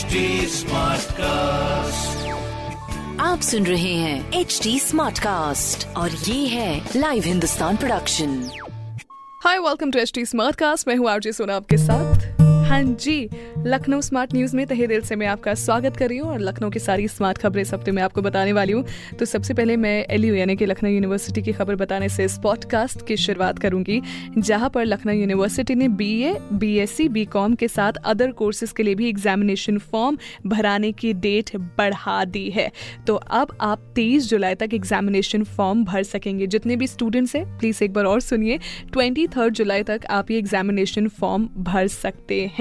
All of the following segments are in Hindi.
HD कास्ट आप सुन रहे हैं एच डी स्मार्ट कास्ट और ये है live Hindustan production hi welcome to H T smart cast मैं हूँ आरजी सोना आपके साथ। हाँ जी, लखनऊ स्मार्ट न्यूज़ में तहे दिल से मैं आपका स्वागत कर रही हूँ और लखनऊ की सारी स्मार्ट खबरें इस हफ़्ते में आपको बताने वाली हूँ। तो सबसे पहले मैं एल यू यानी कि लखनऊ यूनिवर्सिटी की खबर बताने से इस पॉडकास्ट की शुरुआत करूँगी, जहाँ पर लखनऊ यूनिवर्सिटी ने B A B S C B com के साथ अदर कोर्सेज के लिए भी एग्जामिनेशन फॉर्म भराने की डेट बढ़ा दी है। तो अब आप तेईस जुलाई तक एग्जामिनेशन फॉर्म भर सकेंगे। जितने भी स्टूडेंट्स हैं प्लीज़ एक बार और सुनिए ट्वेंटी जुलाई तक आप ये एग्जामिनेशन फॉर्म भर सकते हैं।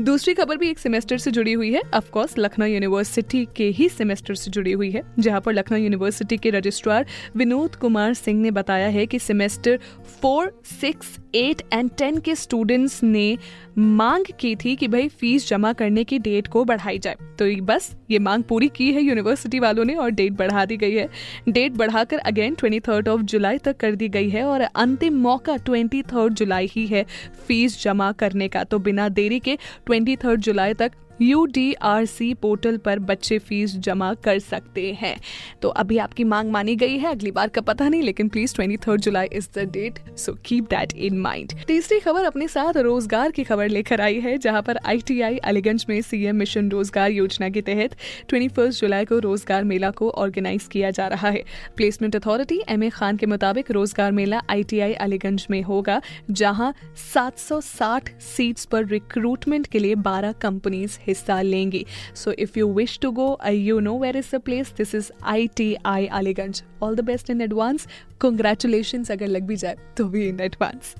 दूसरी खबर भी एक सेमेस्टर से जुड़ी हुई है। ऑफकोर्स लखनऊ यूनिवर्सिटी के ही सेमेस्टर से जुड़ी हुई है, जहाँ पर लखनऊ यूनिवर्सिटी के रजिस्ट्रार विनोद कुमार सिंह ने बताया है कि semester four six eight and ten के स्टूडेंट्स ने मांग की थी कि भाई फ़ीस जमा करने की डेट को बढ़ाई जाए। तो बस, ये मांग पूरी की है यूनिवर्सिटी वालों ने और डेट बढ़ा दी गई है। डेट बढ़ाकर again twenty third of July तक कर दी गई है और अंतिम मौका ट्वेंटी थर्ड जुलाई ही है फ़ीस जमा करने का। तो बिना देरी के ट्वेंटी जुलाई तक UDRC पोर्टल पर बच्चे फ़ीस जमा कर सकते हैं। तो अभी आपकी मांग मानी गई है, अगली बार का पता नहीं, लेकिन please twenty third July is the date so keep that in mind तीसरी खबर अपने साथ रोज़गार की खबर लेकर आई है, जहाँ पर आईटीआई अलीगंज में सीएम मिशन रोज़गार योजना के तहत ट्वेंटी जुलाई को रोज़गार मेला को ऑर्गेनाइज किया जा रहा है। Placement authority M A Khan के मुताबिक रोज़गार मेला आईटीआई अलीगंज में होगा, जहाँ 760 सीट्स पर रिक्रूटमेंट के लिए 12 कंपनीज़ हिस्सा लेंगी। So if you wish to go I you know where is the place this is I T I Aliganj all the best in advance congratulation अगर लग भी जाए तो भी इन एडवांस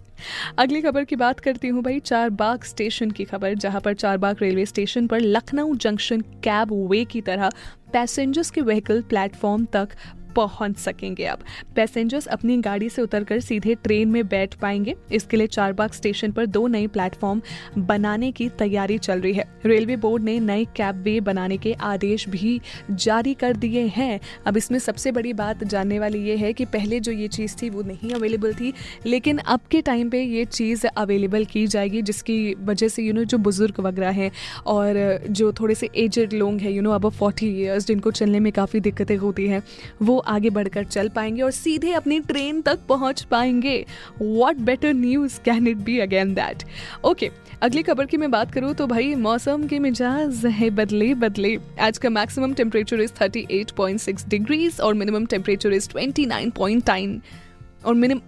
अगली खबर की बात करती हूँ भाई चार बाग स्टेशन की खबर, जहाँ पर चार बाग रेलवे स्टेशन पर लखनऊ जंक्शन कैब वे की तरह पैसेंजर्स के व्हीकल प्लेटफॉर्म तक पहुँच सकेंगे अब पैसेंजर्स अपनी गाड़ी से उतरकर सीधे ट्रेन में बैठ पाएँगे। इसके लिए चारबाग स्टेशन पर दो नए प्लेटफॉर्म बनाने की तैयारी चल रही है। रेलवे बोर्ड ने नए कैब वे बनाने के आदेश भी जारी कर दिए हैं। अब इसमें सबसे बड़ी बात जानने वाली ये है कि पहले जो ये चीज़ थी, वो नहीं अवेलेबल थी। लेकिन अब के टाइम पे ये चीज़ अवेलेबल की जाएगी, जिसकी वजह से यू नो जो बुज़ुर्ग वगैरह हैं और जो थोड़े से एजड लोग हैं यू नो अब फोर्टी ईयर्स जिनको चलने में काफ़ी दिक्कतें होती हैं, वो आगे बढ़कर चल पाएँगे और सीधे अपनी ट्रेन तक पहुँच पाएँगे। What better news can it be again that okay अगली खबर की मैं बात करूँ तो भाई, मौसम के मिजाज है बदले बदले। आज का मैक्सिमम टेम्परेचर इज़ 38.6 डिग्रीज और मिनिमम टेम्परेचर इज़ 29.9 और मिनिमम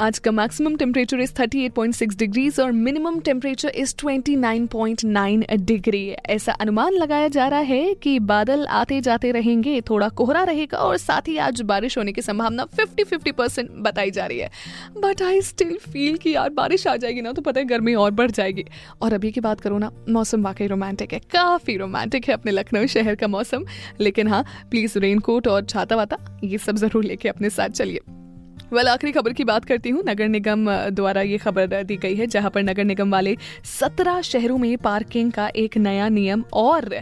आज का मैक्सिमम टेम्परेचर इज़ 38.6 डिग्रीज और मिनिमम टेम्परेचर इज़ 29.9 डिग्री ऐसा अनुमान लगाया जा रहा है कि बादल आते जाते रहेंगे, थोड़ा कोहरा रहेगा और साथ ही आज बारिश होने की संभावना 50-50 परसेंट बताई जा रही है। बट आई स्टिल फील कि यार बारिश आ जाएगी ना तो पता है गर्मी और बढ़ जाएगी। और अभी की बात करो ना, मौसम वाकई रोमांटिक है, काफ़ी रोमांटिक है अपने लखनऊ शहर का मौसम। लेकिन हाँ प्लीज़ रेनकोट और छाता वाता ये सब ज़रूर लेके अपने साथ चलिए। वेल आखिरी खबर की बात करती हूँ। नगर निगम द्वारा ये खबर दी गई है, जहाँ पर नगर निगम वाले सत्रह शहरों में पार्किंग का एक नया नियम और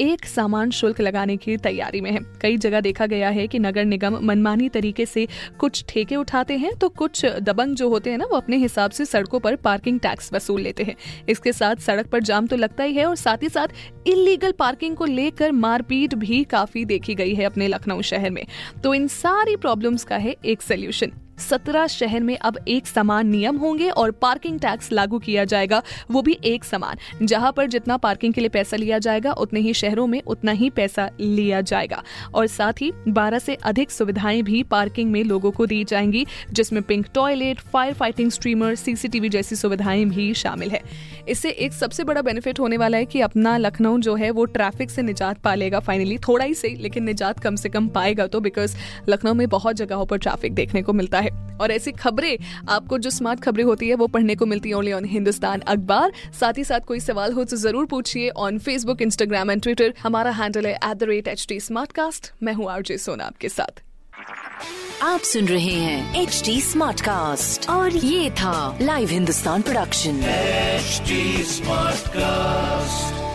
एक सामान शुल्क लगाने की तैयारी में है। कई जगह देखा गया है कि नगर निगम मनमानी तरीके से कुछ ठेके उठाते हैं तो कुछ दबंग जो होते हैं ना, वो अपने हिसाब से सड़कों पर पार्किंग टैक्स वसूल लेते हैं। इसके साथ सड़क पर जाम तो लगता ही है और साथ ही साथ इलीगल पार्किंग को लेकर मारपीट भी काफ़ी देखी गई है अपने लखनऊ शहर में। तो इन सारी प्रॉब्लम्स का है एक सोल्यूशन। सत्रह शहर में अब एक समान नियम होंगे और पार्किंग टैक्स लागू किया जाएगा। वो भी एक समान। जहाँ पर जितना पार्किंग के लिए पैसा लिया जाएगा, उतने ही शहरों में उतना ही पैसा लिया जाएगा। और साथ ही 12 से अधिक सुविधाएँ भी पार्किंग में लोगों को दी जाएँगी, जिसमें pink toilet fire fighting streamer CCTV जैसी सुविधाएँ भी शामिल है। इससे एक सबसे बड़ा बेनिफिट होने वाला है कि अपना लखनऊ जो है, वो ट्रैफ़िक से निजात पा लेगा फाइनली थोड़ा ही सही, लेकिन निजात कम से कम पाएगा तो बिकॉज़ लखनऊ में बहुत जगहों पर ट्रैफ़िक देखने को मिलता है। और ऐसी खबरें आपको जो स्मार्ट खबरें होती है वो पढ़ने को मिलती है ओनली ऑन हिंदुस्तान अखबार साथ ही साथ कोई सवाल हो तो ज़रूर पूछिए on Facebook Instagram and Twitter हमारा हैंडल है at the rate H T मैं हूँ आरजे सोना आपके साथ. आप सुन रहे हैं एच डी स्मार्ट कास्ट और ये था live Hindustan production HD Smartcast.